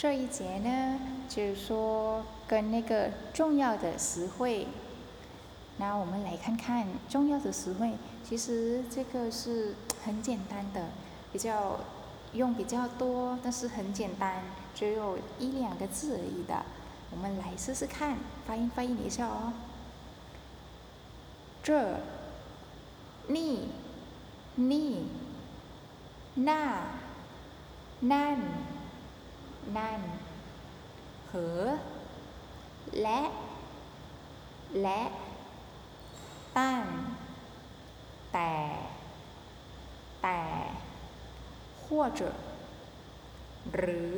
这一节呢，就是说跟那个重要的词汇。那我们来看看重要的词汇，其实这个是很简单的，比较用比较多，但是很简单，只有一两个字而已的。我们来试试看，发音发音一下哦。这、你、你、那、那。 นั่น、นั่น เหอ และ และ ตั้น แต่ แต่ 或者หรือ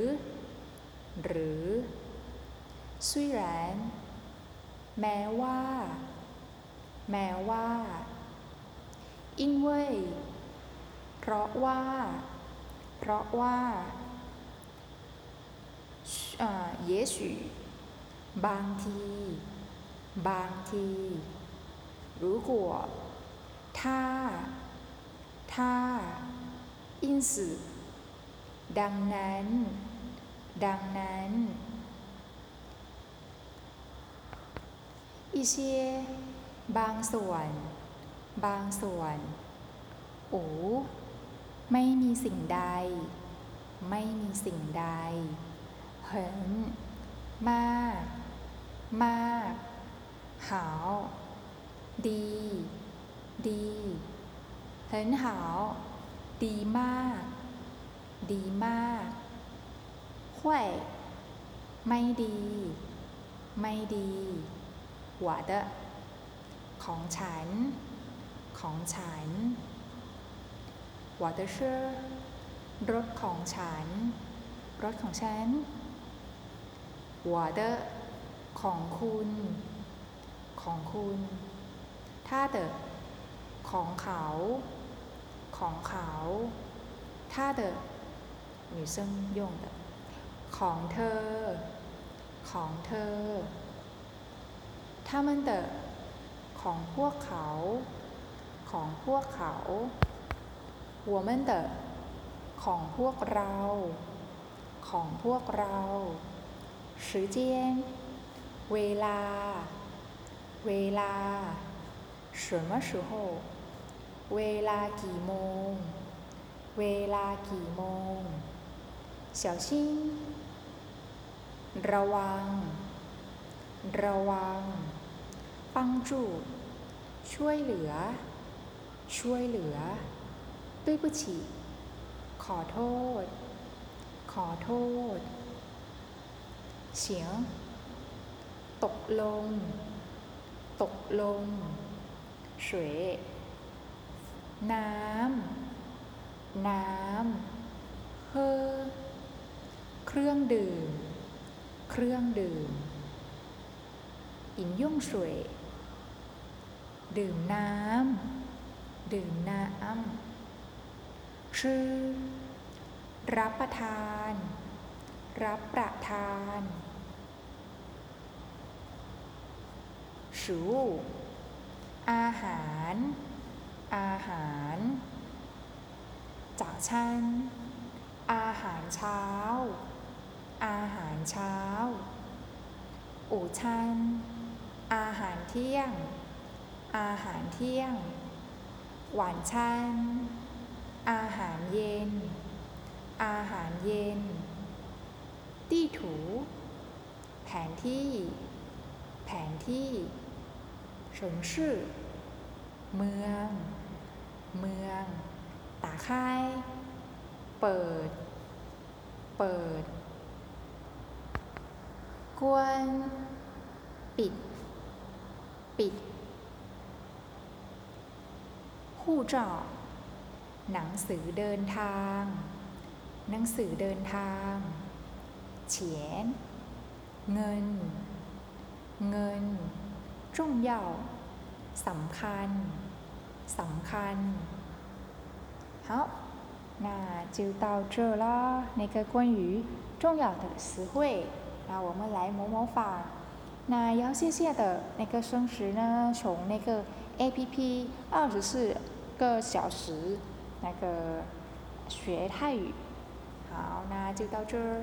หรือ虽然แม้ว่า แม้ว่า因为เพราะว่า เพราะว่าอ่า 也许บางที บางที如果ถ้า ถ้า因此ดังนั้น ดังนั้น一些บางส่วน บางส่วนโอ้ไม่มีสิ่งใด ไม่มีสิ่งใด เหินมาก มากหาวดี ดีเหินหาวดีมาก ดีมากห้วยไม่ดี ไม่ดี我的ของฉัน ของฉัน我的车รถของฉัน รถของฉัน water ของคุณ ของคุณ ถ้าเดของเขา ของเขาถ้าเดหนูซึ่งยงเดของเธอ ของเธอ ถ้ามันเดของพวกเขา ของพวกเขาหัวมันเดของพวกเรา ของพวกเรา 时间เวลา เวลา什么时候เวลากี่โมง เวลากี่โมง小心ระวัง ระวัง帮助ช่วยเหลือ ช่วยเหลือ对不起ขอโทษ ขอโทษ เสียง ตกลง ตกลงสวยน้ำ น้ำเฮเครื่องดื่ม เครื่องดื่มอินยุ่งสวยดื่มน้ำ ดื่มน้ำชื่อรับประทาน รับประทาน食物อาหาร อาหารจากชันอาหารเช้า อาหารเช้าอูชันอาหารเที่ยง อาหารเที่ยง หวานชันอาหารเย็น อาหารเย็น ตี้ถู แผนที่ แผนที่เฉิงเมือง เมืองตาค่ายเปิด เปิด กวน ปิด ปิดผู้จอหนังสือเดินทาง หนังสือเดินทาง เฉียน เงิน เงิน重要สำคัญ สำคัญ好那就到这啦那个关于重要的词汇那我们来模模仿那要谢谢的那个生时呢从那个 A P P 二十四个小时那个学泰语好那就到这儿